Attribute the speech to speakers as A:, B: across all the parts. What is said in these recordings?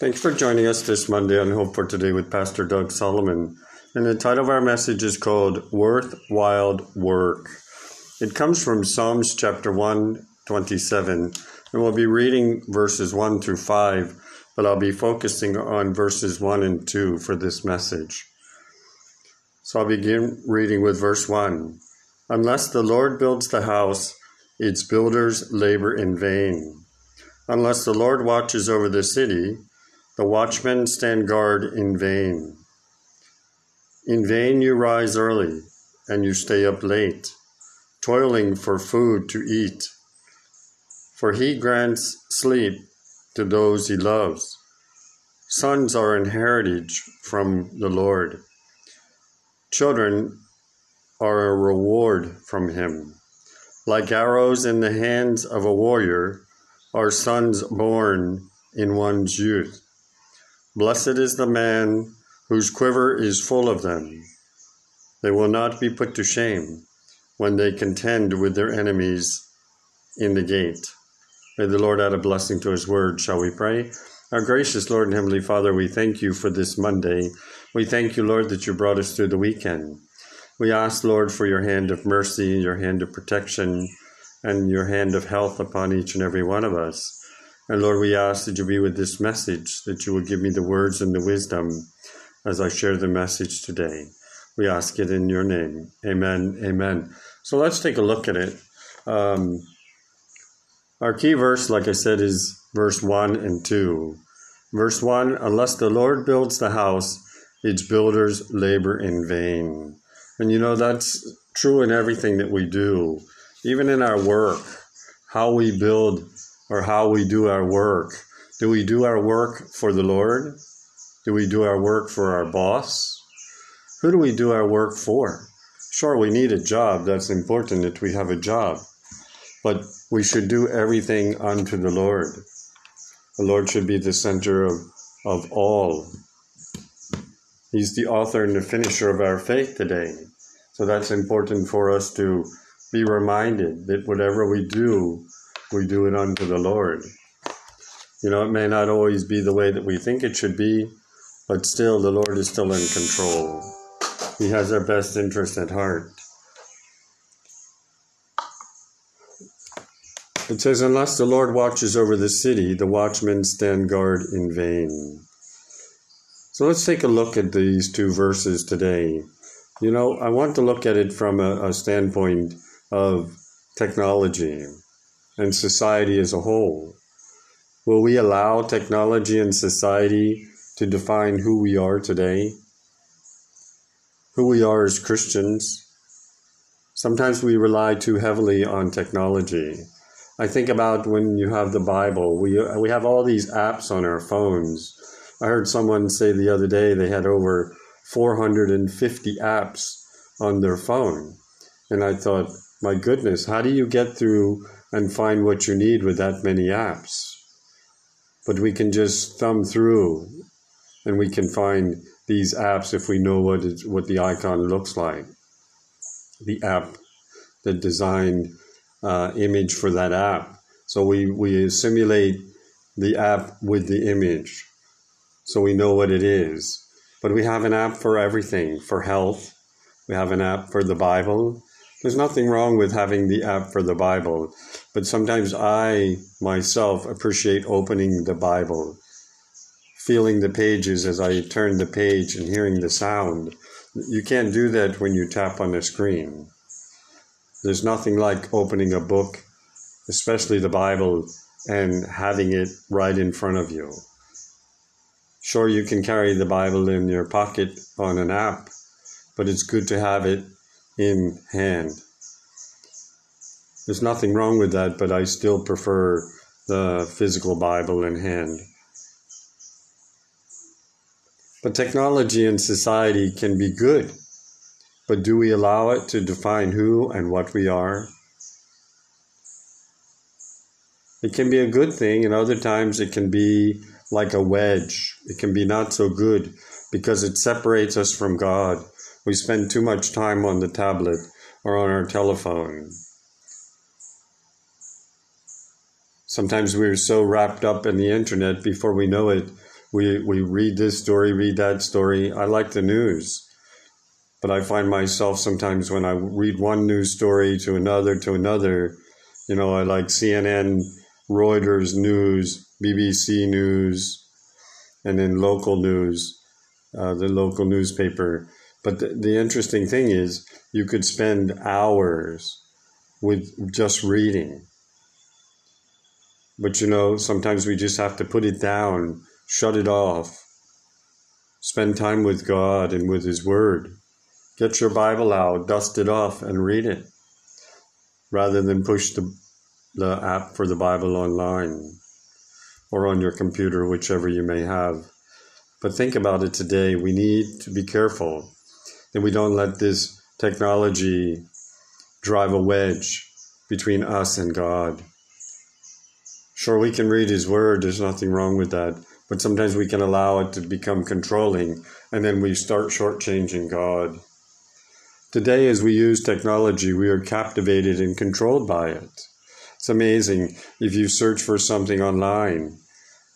A: Thanks for joining us this Monday on Hope for Today with Pastor Doug Solomon. And the title of our message is called Worthwhile Work. It comes from Psalms chapter 127, and we'll be reading verses 1 through 5, but I'll be focusing on verses 1 and 2 for this message. So I'll begin reading with verse 1. Unless the Lord builds the house, its builders labor in vain. Unless the Lord watches over the city, the watchmen stand guard in vain. In vain you rise early, and you stay up late, toiling for food to eat. For he grants sleep to those he loves. Sons are an heritage from the Lord. Children are a reward from him. Like arrows in the hands of a warrior, are sons born in one's youth. Blessed is the man whose quiver is full of them. They will not be put to shame when they contend with their enemies in the gate. May the Lord add a blessing to his word. Shall we pray? Our gracious Lord and Heavenly Father, we thank you for this Monday. We thank you, Lord, that you brought us through the weekend. We ask, Lord, for your hand of mercy, your hand of protection, and your hand of health upon each and every one of us. And Lord, we ask that you be with this message, that you will give me the words and the wisdom as I share the message today. We ask it in your name. Amen. Amen. So let's take a look at it. Um, our key verse, like I said, is verse 1 and 2. Verse 1 Unless the Lord builds the house, its builders labor in vain. And you know, that's true in everything that we do even in our work, how we build or how we do our work. Do we do our work for the Lord? Do we do our work for our boss? Who do we do our work for? Sure, we need a job. That's important that we have a job. But we should do everything unto the Lord. The Lord should be the center of, of all. He's the author and the finisher of our faith today. So that's important for us to be reminded that whatever we do, we do it unto the Lord. You know, it may not always be the way that we think it should be, but still, the Lord is still in control. He has our best interest at heart. It says, Unless the Lord watches over the city, the watchmen stand guard in vain. So let's take a look at these two verses today. You know, I want to look at it from a, a standpoint of technology and society as a whole? Will we allow technology and society to define who we are today? Who we are as Christians? Sometimes we rely too heavily on technology. I think about when you have the Bible. We, we have all these apps on our phones. I heard someone say the other day they had over 450 apps on their phone. And I thought, my goodness, how do you get through and find what you need with that many apps? But we can just thumb through and we can find these apps if we know what, it, what the icon looks like. The app, the designed uh, image for that app. So we, we simulate the app with the image so we know what it is. But we have an app for everything for health, we have an app for the Bible, there's nothing wrong with having the app for the Bible, but sometimes I myself appreciate opening the Bible, feeling the pages as I turn the page and hearing the sound. You can't do that when you tap on a screen. There's nothing like opening a book, especially the Bible, and having it right in front of you. Sure, you can carry the Bible in your pocket on an app, but it's good to have it in hand. There's nothing wrong with that, but I still prefer the physical Bible in hand. But technology and society can be good, but do we allow it to define who and what we are? It can be a good thing, and other times it can be like a wedge. It can be not so good because it separates us from God we spend too much time on the tablet or on our telephone. Sometimes we're so wrapped up in the internet before we know it, we, we read this story, read that story. I like the news. But I find myself sometimes when I read one news story to another to another, you know, I like CNN, Reuters news, BBC news, and then local news, uh, the local newspaper. But the, the interesting thing is, you could spend hours with just reading. But you know, sometimes we just have to put it down, shut it off, spend time with God and with His Word. Get your Bible out, dust it off, and read it rather than push the, the app for the Bible online or on your computer, whichever you may have. But think about it today. We need to be careful that we don't let this technology drive a wedge between us and God. Sure, we can read His Word, there's nothing wrong with that. But sometimes we can allow it to become controlling, and then we start shortchanging God. Today, as we use technology, we are captivated and controlled by it. It's amazing if you search for something online,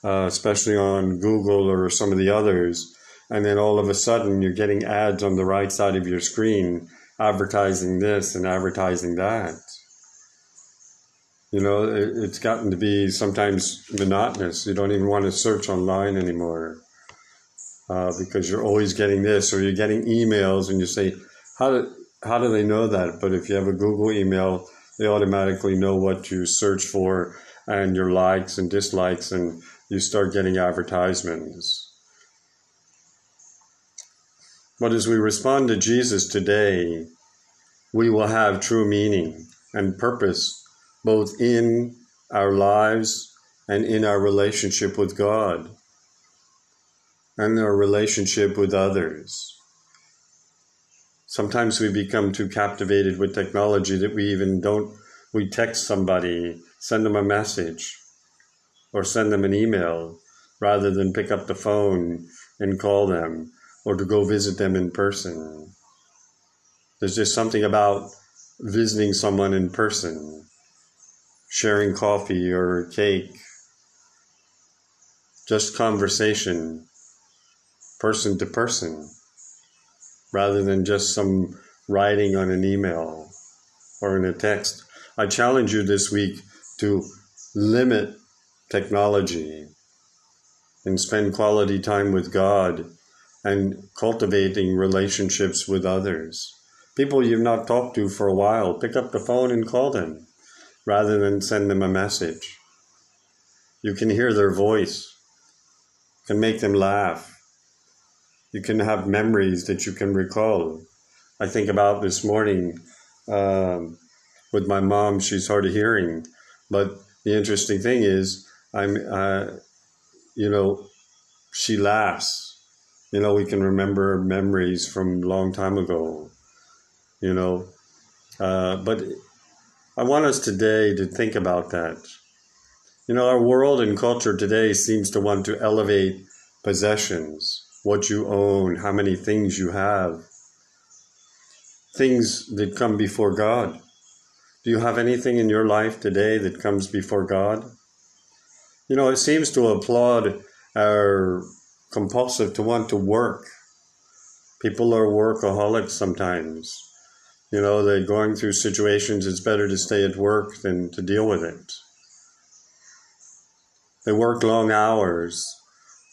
A: uh, especially on Google or some of the others, and then all of a sudden you're getting ads on the right side of your screen advertising this and advertising that. You know, it, it's gotten to be sometimes monotonous. You don't even want to search online anymore uh, because you're always getting this, or you're getting emails and you say, how do, how do they know that? But if you have a Google email, they automatically know what you search for and your likes and dislikes, and you start getting advertisements. But as we respond to Jesus today, we will have true meaning and purpose both in our lives and in our relationship with God and our relationship with others. Sometimes we become too captivated with technology that we even don't, we text somebody, send them a message, or send them an email rather than pick up the phone and call them or to go visit them in person. There's just something about visiting someone in person, sharing coffee or cake, just conversation, person to person rather than just some writing on an email or in a text. I challenge you this week to limit technology and spend quality time with God and cultivating relationships with others. People you've not talked to for a while, pick up the phone and call them rather than send them a message. You can hear their voice, You can make them laugh, you can have memories that you can recall. I think about this morning um, with my mom. She's hard of hearing, but the interesting thing is, I'm, uh, you know, she laughs. You know, we can remember memories from long time ago. You know, uh, but I want us today to think about that. You know, our world and culture today seems to want to elevate possessions what you own, how many things you have, things that come before God. Do you have anything in your life today that comes before God? You know, it seems to applaud our compulsive to want to work. People are workaholics sometimes. You know, they're going through situations, it's better to stay at work than to deal with it. They work long hours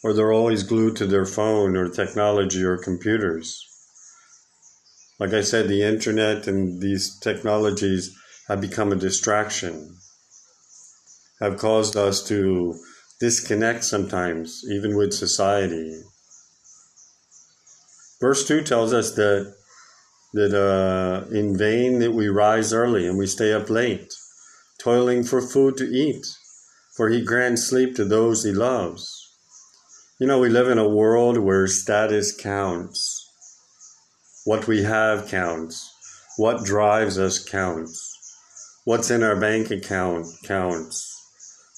A: or they're always glued to their phone or technology or computers. Like I said, the internet and these technologies have become a distraction, have caused us to disconnect sometimes, even with society. Verse 2 tells us that, that uh, in vain that we rise early and we stay up late, toiling for food to eat, for he grants sleep to those he loves. You know, we live in a world where status counts. What we have counts. What drives us counts. What's in our bank account counts.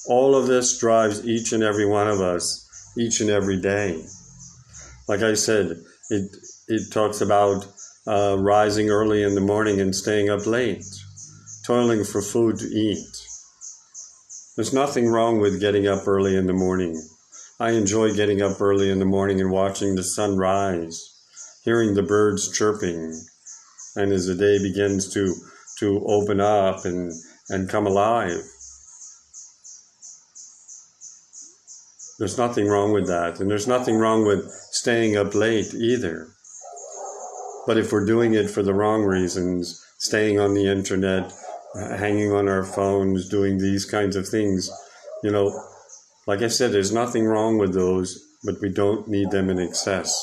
A: All of this drives each and every one of us each and every day. Like I said, it, it talks about uh, rising early in the morning and staying up late, toiling for food to eat. There's nothing wrong with getting up early in the morning I enjoy getting up early in the morning and watching the sun rise, hearing the birds chirping, and as the day begins to to open up and and come alive. There's nothing wrong with that, and there's nothing wrong with staying up late either. But if we're doing it for the wrong reasons, staying on the internet, hanging on our phones, doing these kinds of things, you know, like I said, there's nothing wrong with those, but we don't need them in excess.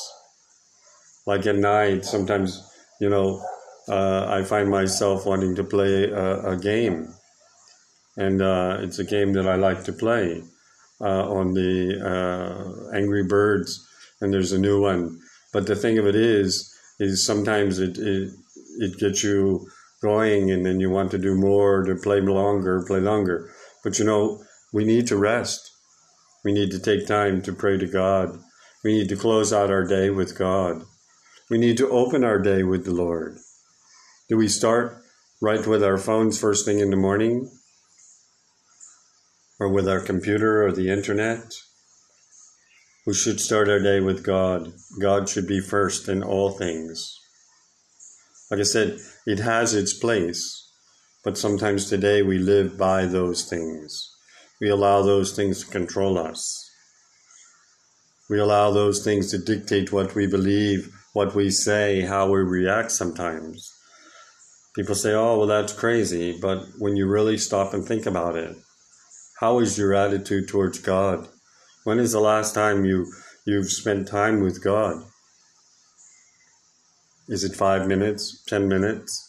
A: Like at night, sometimes, you know, uh, I find myself wanting to play a, a game. And uh, it's a game that I like to play on the uh, Angry Birds, and there's a new one. But the thing of it is, is sometimes it, it, it gets you going and then you want to do more, to play longer, play longer. But you know, we need to rest. We need to take time to pray to God. We need to close out our day with God. We need to open our day with the Lord. Do we start right with our phones first thing in the morning? Or with our computer or the internet? We should start our day with God. God should be first in all things. Like I said, it has its place, but sometimes today we live by those things. We allow those things to control us. We allow those things to dictate what we believe, what we say, how we react sometimes. People say, oh, well, that's crazy. But when you really stop and think about it, how is your attitude towards God? When is the last time you, you've spent time with God? Is it five minutes, ten minutes?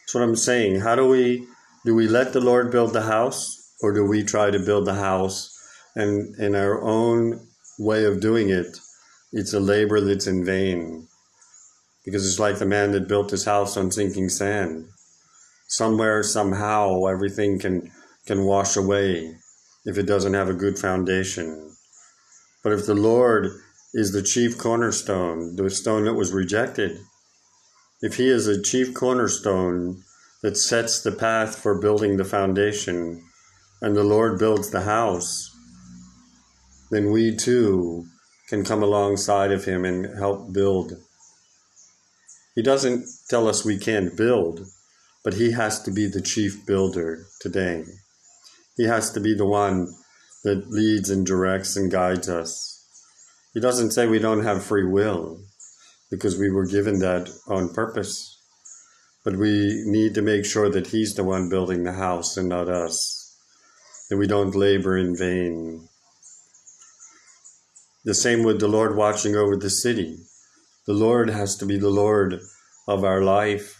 A: That's what I'm saying. How do we do we let the Lord build the house or do we try to build the house and in our own way of doing it, it's a labor that's in vain. Because it's like the man that built his house on sinking sand. Somewhere, somehow, everything can can wash away if it doesn't have a good foundation. But if the Lord is the chief cornerstone, the stone that was rejected, if He is a chief cornerstone that sets the path for building the foundation, and the Lord builds the house, then we too can come alongside of Him and help build. He doesn't tell us we can't build, but He has to be the chief builder today. He has to be the one that leads and directs and guides us. He doesn't say we don't have free will because we were given that on purpose. But we need to make sure that He's the one building the house and not us, that we don't labor in vain. The same with the Lord watching over the city. The Lord has to be the Lord of our life,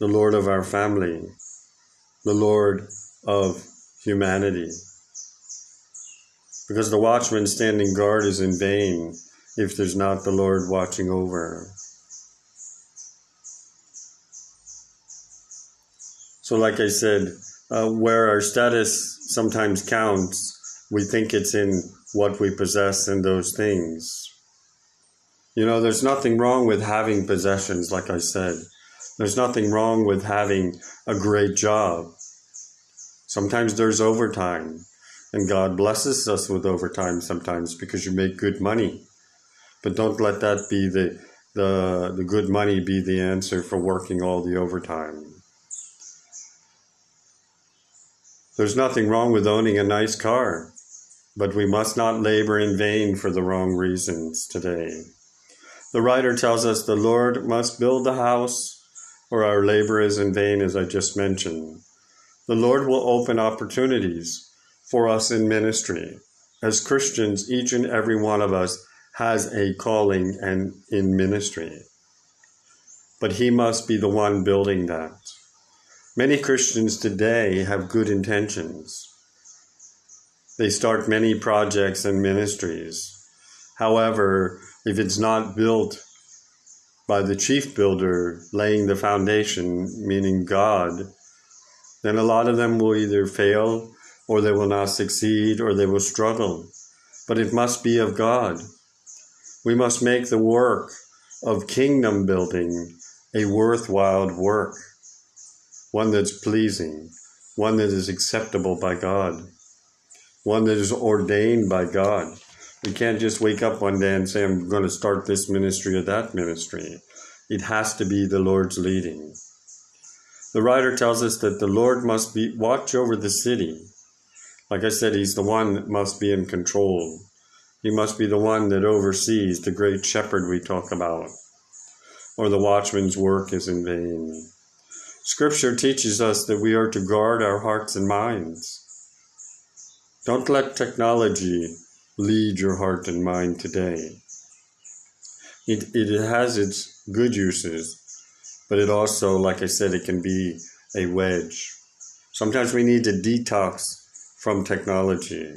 A: the Lord of our family, the Lord of humanity. Because the watchman standing guard is in vain if there's not the Lord watching over. So, like I said, uh, where our status sometimes counts, we think it's in what we possess and those things. You know, there's nothing wrong with having possessions, like I said. There's nothing wrong with having a great job. Sometimes there's overtime, and God blesses us with overtime sometimes because you make good money. But don't let that be the the the good money be the answer for working all the overtime. There's nothing wrong with owning a nice car, but we must not labor in vain for the wrong reasons today. The writer tells us the Lord must build the house, or our labor is in vain, as I just mentioned the Lord will open opportunities for us in ministry. As Christians, each and every one of us has a calling and in ministry. But he must be the one building that. Many Christians today have good intentions. They start many projects and ministries. However, if it's not built by the chief builder laying the foundation, meaning God, then a lot of them will either fail or they will not succeed or they will struggle. But it must be of God. We must make the work of kingdom building a worthwhile work, one that's pleasing, one that is acceptable by God. one that is ordained by God. We can't just wake up one day and say, I'm going to start this ministry or that ministry. It has to be the Lord's leading. The writer tells us that the Lord must be watch over the city. Like I said, he's the one that must be in control. He must be the one that oversees the great shepherd we talk about, or the watchman's work is in vain. Scripture teaches us that we are to guard our hearts and minds. Don't let technology lead your heart and mind today. It, it has its good uses, but it also, like I said, it can be a wedge. Sometimes we need to detox from technology.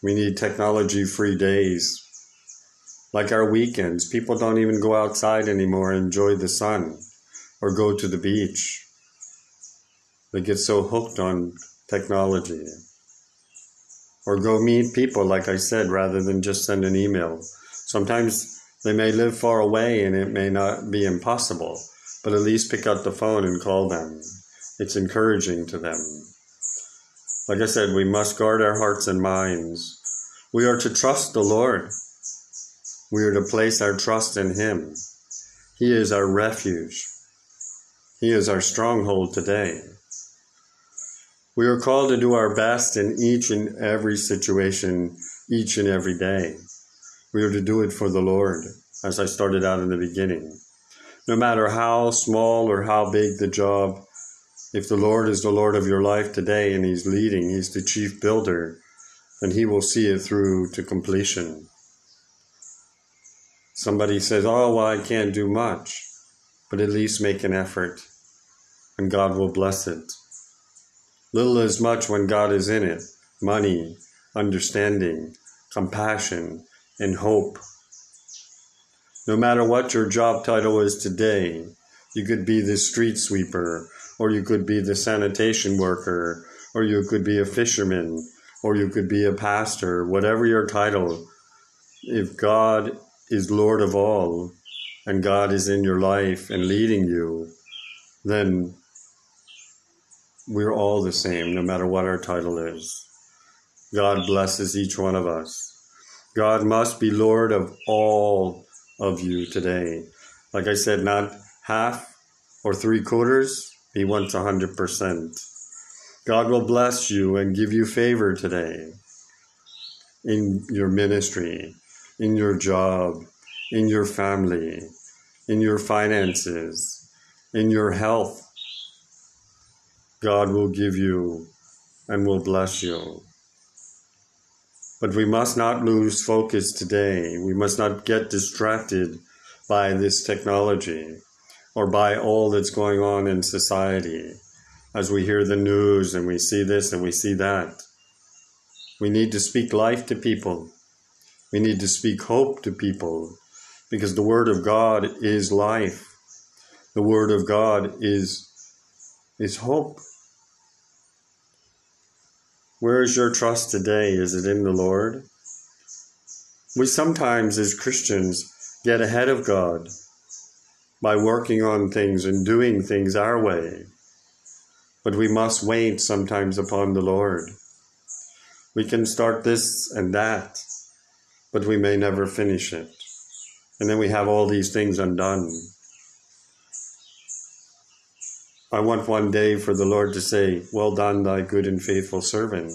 A: We need technology free days. Like our weekends, people don't even go outside anymore and enjoy the sun or go to the beach. They get so hooked on technology. Or go meet people, like I said, rather than just send an email. Sometimes they may live far away and it may not be impossible, but at least pick up the phone and call them. It's encouraging to them. Like I said, we must guard our hearts and minds. We are to trust the Lord. We are to place our trust in Him. He is our refuge. He is our stronghold today. We are called to do our best in each and every situation, each and every day. We are to do it for the Lord, as I started out in the beginning. No matter how small or how big the job, if the Lord is the Lord of your life today and He's leading, He's the chief builder, then He will see it through to completion. Somebody says, Oh, well, I can't do much, but at least make an effort, and God will bless it. Little is much when God is in it money, understanding, compassion, and hope. No matter what your job title is today, you could be the street sweeper or you could be the sanitation worker, or you could be a fisherman, or you could be a pastor, whatever your title. If God is Lord of all, and God is in your life and leading you, then we're all the same, no matter what our title is. God blesses each one of us. God must be Lord of all of you today. Like I said, not half or three quarters, he wants 100%. God will bless you and give you favor today in your ministry, in your job, in your family, in your finances, in your health. God will give you and will bless you. But we must not lose focus today. We must not get distracted by this technology or by all that's going on in society as we hear the news and we see this and we see that. We need to speak life to people. We need to speak hope to people because the Word of God is life. The Word of God is, is hope. Where is your trust today? Is it in the Lord? We sometimes, as Christians, get ahead of God by working on things and doing things our way. But we must wait sometimes upon the Lord. We can start this and that, but we may never finish it. And then we have all these things undone. I want one day for the Lord to say, Well done, thy good and faithful servant.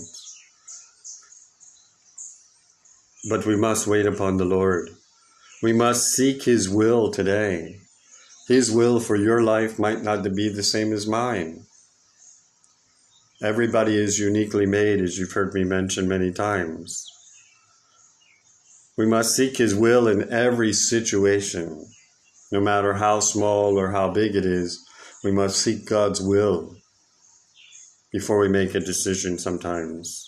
A: But we must wait upon the Lord. We must seek His will today. His will for your life might not be the same as mine. Everybody is uniquely made, as you've heard me mention many times. We must seek His will in every situation, no matter how small or how big it is. We must seek God's will before we make a decision sometimes.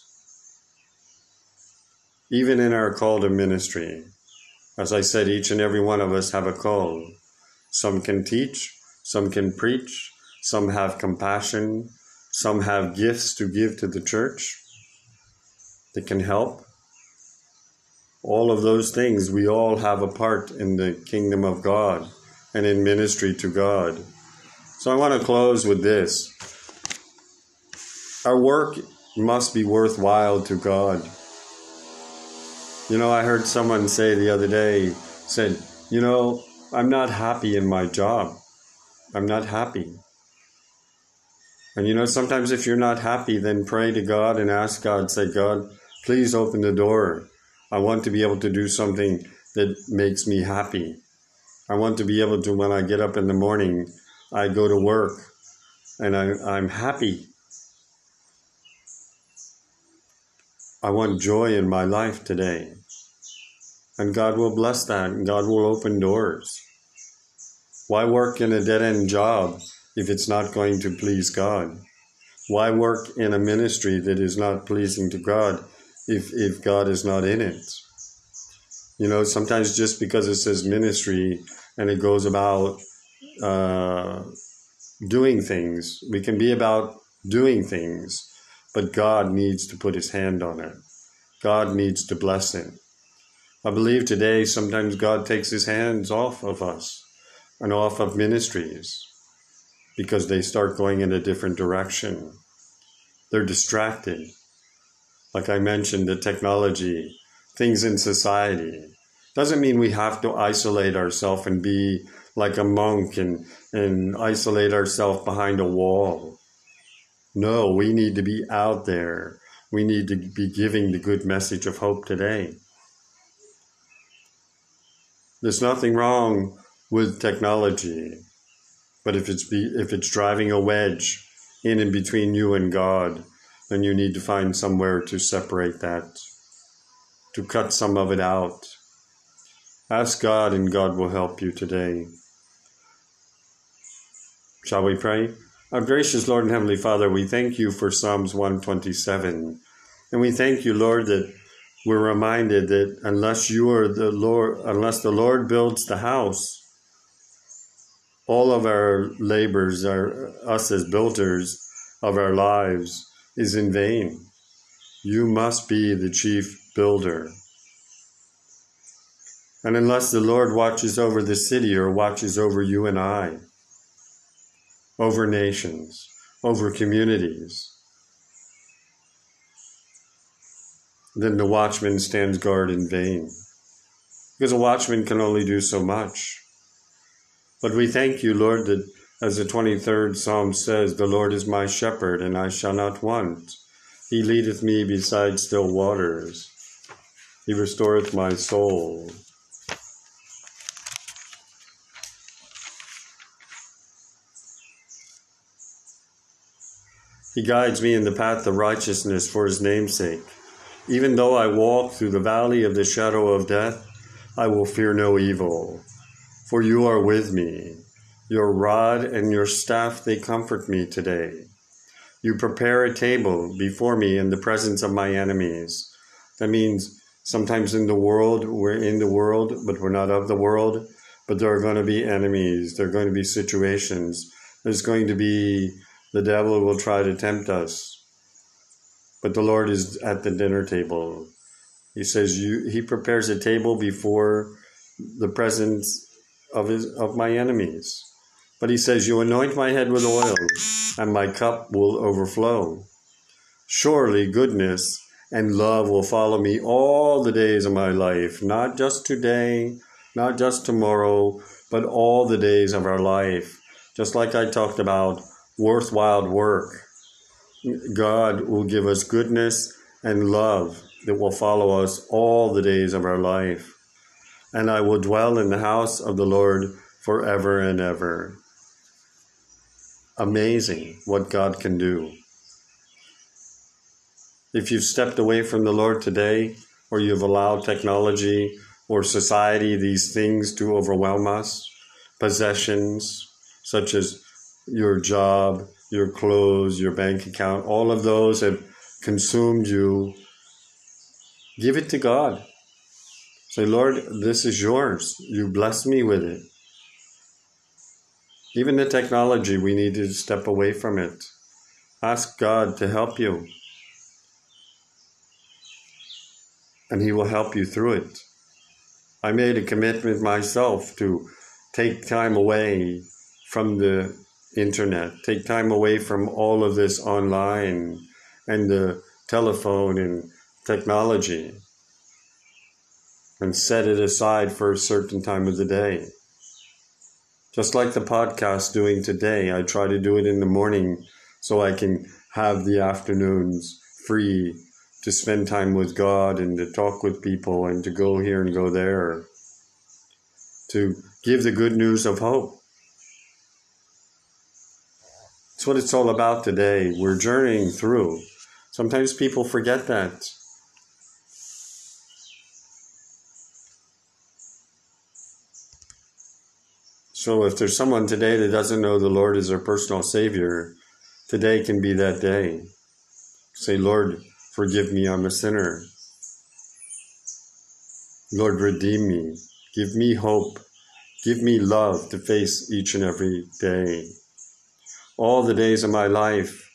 A: Even in our call to ministry, as I said, each and every one of us have a call. Some can teach, some can preach, some have compassion, some have gifts to give to the church that can help. All of those things, we all have a part in the kingdom of God and in ministry to God. So I want to close with this. Our work must be worthwhile to God. You know, I heard someone say the other day, said, you know, I'm not happy in my job. I'm not happy. And you know, sometimes if you're not happy, then pray to God and ask God, say, God, please open the door. I want to be able to do something that makes me happy. I want to be able to, when I get up in the morning, I go to work and I, I'm happy. I want joy in my life today. And God will bless that and God will open doors. Why work in a dead end job if it's not going to please God? Why work in a ministry that is not pleasing to God if, if God is not in it? You know, sometimes just because it says ministry and it goes about uh, doing things, we can be about doing things, but God needs to put his hand on it. God needs to bless it. I believe today sometimes God takes his hands off of us and off of ministries because they start going in a different direction. They're distracted. Like I mentioned, the technology, things in society. Doesn't mean we have to isolate ourselves and be like a monk and, and isolate ourselves behind a wall. No, we need to be out there. We need to be giving the good message of hope today. There's nothing wrong with technology, but if it's be, if it's driving a wedge in and between you and God, then you need to find somewhere to separate that, to cut some of it out. Ask God, and God will help you today. Shall we pray? Our gracious Lord and Heavenly Father, we thank you for Psalms 127. And we thank you, Lord, that we're reminded that unless you are the Lord, unless the Lord builds the house, all of our labors, our, us as builders of our lives, is in vain. You must be the chief builder. And unless the Lord watches over the city or watches over you and I, over nations, over communities, then the watchman stands guard in vain. Because a watchman can only do so much. But we thank you, Lord, that as the 23rd Psalm says, The Lord is my shepherd, and I shall not want. He leadeth me beside still waters. He restoreth my soul. He guides me in the path of righteousness for his name's sake. Even though I walk through the valley of the shadow of death, I will fear no evil, for you are with me. Your rod and your staff, they comfort me today. You prepare a table before me in the presence of my enemies. That means sometimes in the world, we're in the world, but we're not of the world. But there are going to be enemies, there are going to be situations, there's going to be the devil will try to tempt us. But the Lord is at the dinner table. He says, you, He prepares a table before the presence of, his, of my enemies. But He says, You anoint my head with oil, and my cup will overflow. Surely goodness and love will follow me all the days of my life, not just today, not just tomorrow, but all the days of our life. Just like I talked about worthwhile work. God will give us goodness and love that will follow us all the days of our life. And I will dwell in the house of the Lord forever and ever. Amazing what God can do. If you've stepped away from the Lord today, or you've allowed technology or society, these things to overwhelm us, possessions such as your job, your clothes, your bank account, all of those have consumed you. Give it to God. Say, Lord, this is yours. You bless me with it. Even the technology, we need to step away from it. Ask God to help you. And He will help you through it. I made a commitment myself to take time away from the internet, take time away from all of this online and the telephone and technology and set it aside for a certain time of the day. Just like the podcast doing today, I try to do it in the morning so I can have the afternoons free to spend time with God and to talk with people and to go here and go there, to give the good news of hope. That's what it's all about today. We're journeying through. Sometimes people forget that. So if there's someone today that doesn't know the Lord is their personal Savior, today can be that day. Say, Lord, forgive me, I'm a sinner. Lord, redeem me. Give me hope. Give me love to face each and every day. All the days of my life,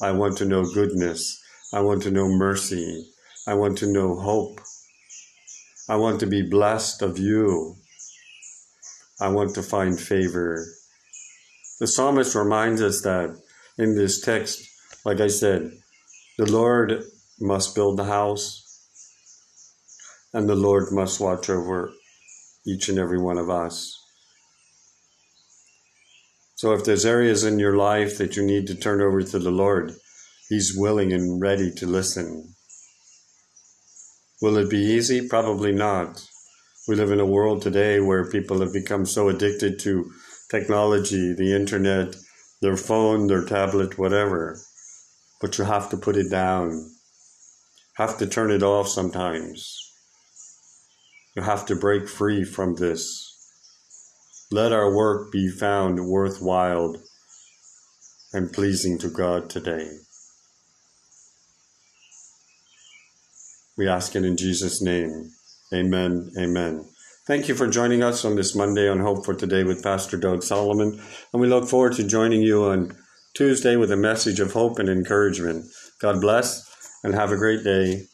A: I want to know goodness. I want to know mercy. I want to know hope. I want to be blessed of you. I want to find favor. The psalmist reminds us that in this text, like I said, the Lord must build the house and the Lord must watch over each and every one of us. So if there's areas in your life that you need to turn over to the Lord, He's willing and ready to listen. Will it be easy? Probably not. We live in a world today where people have become so addicted to technology, the internet, their phone, their tablet, whatever. But you have to put it down. Have to turn it off sometimes. You have to break free from this. Let our work be found worthwhile and pleasing to God today. We ask it in Jesus' name. Amen. Amen. Thank you for joining us on this Monday on Hope for Today with Pastor Doug Solomon. And we look forward to joining you on Tuesday with a message of hope and encouragement. God bless and have a great day.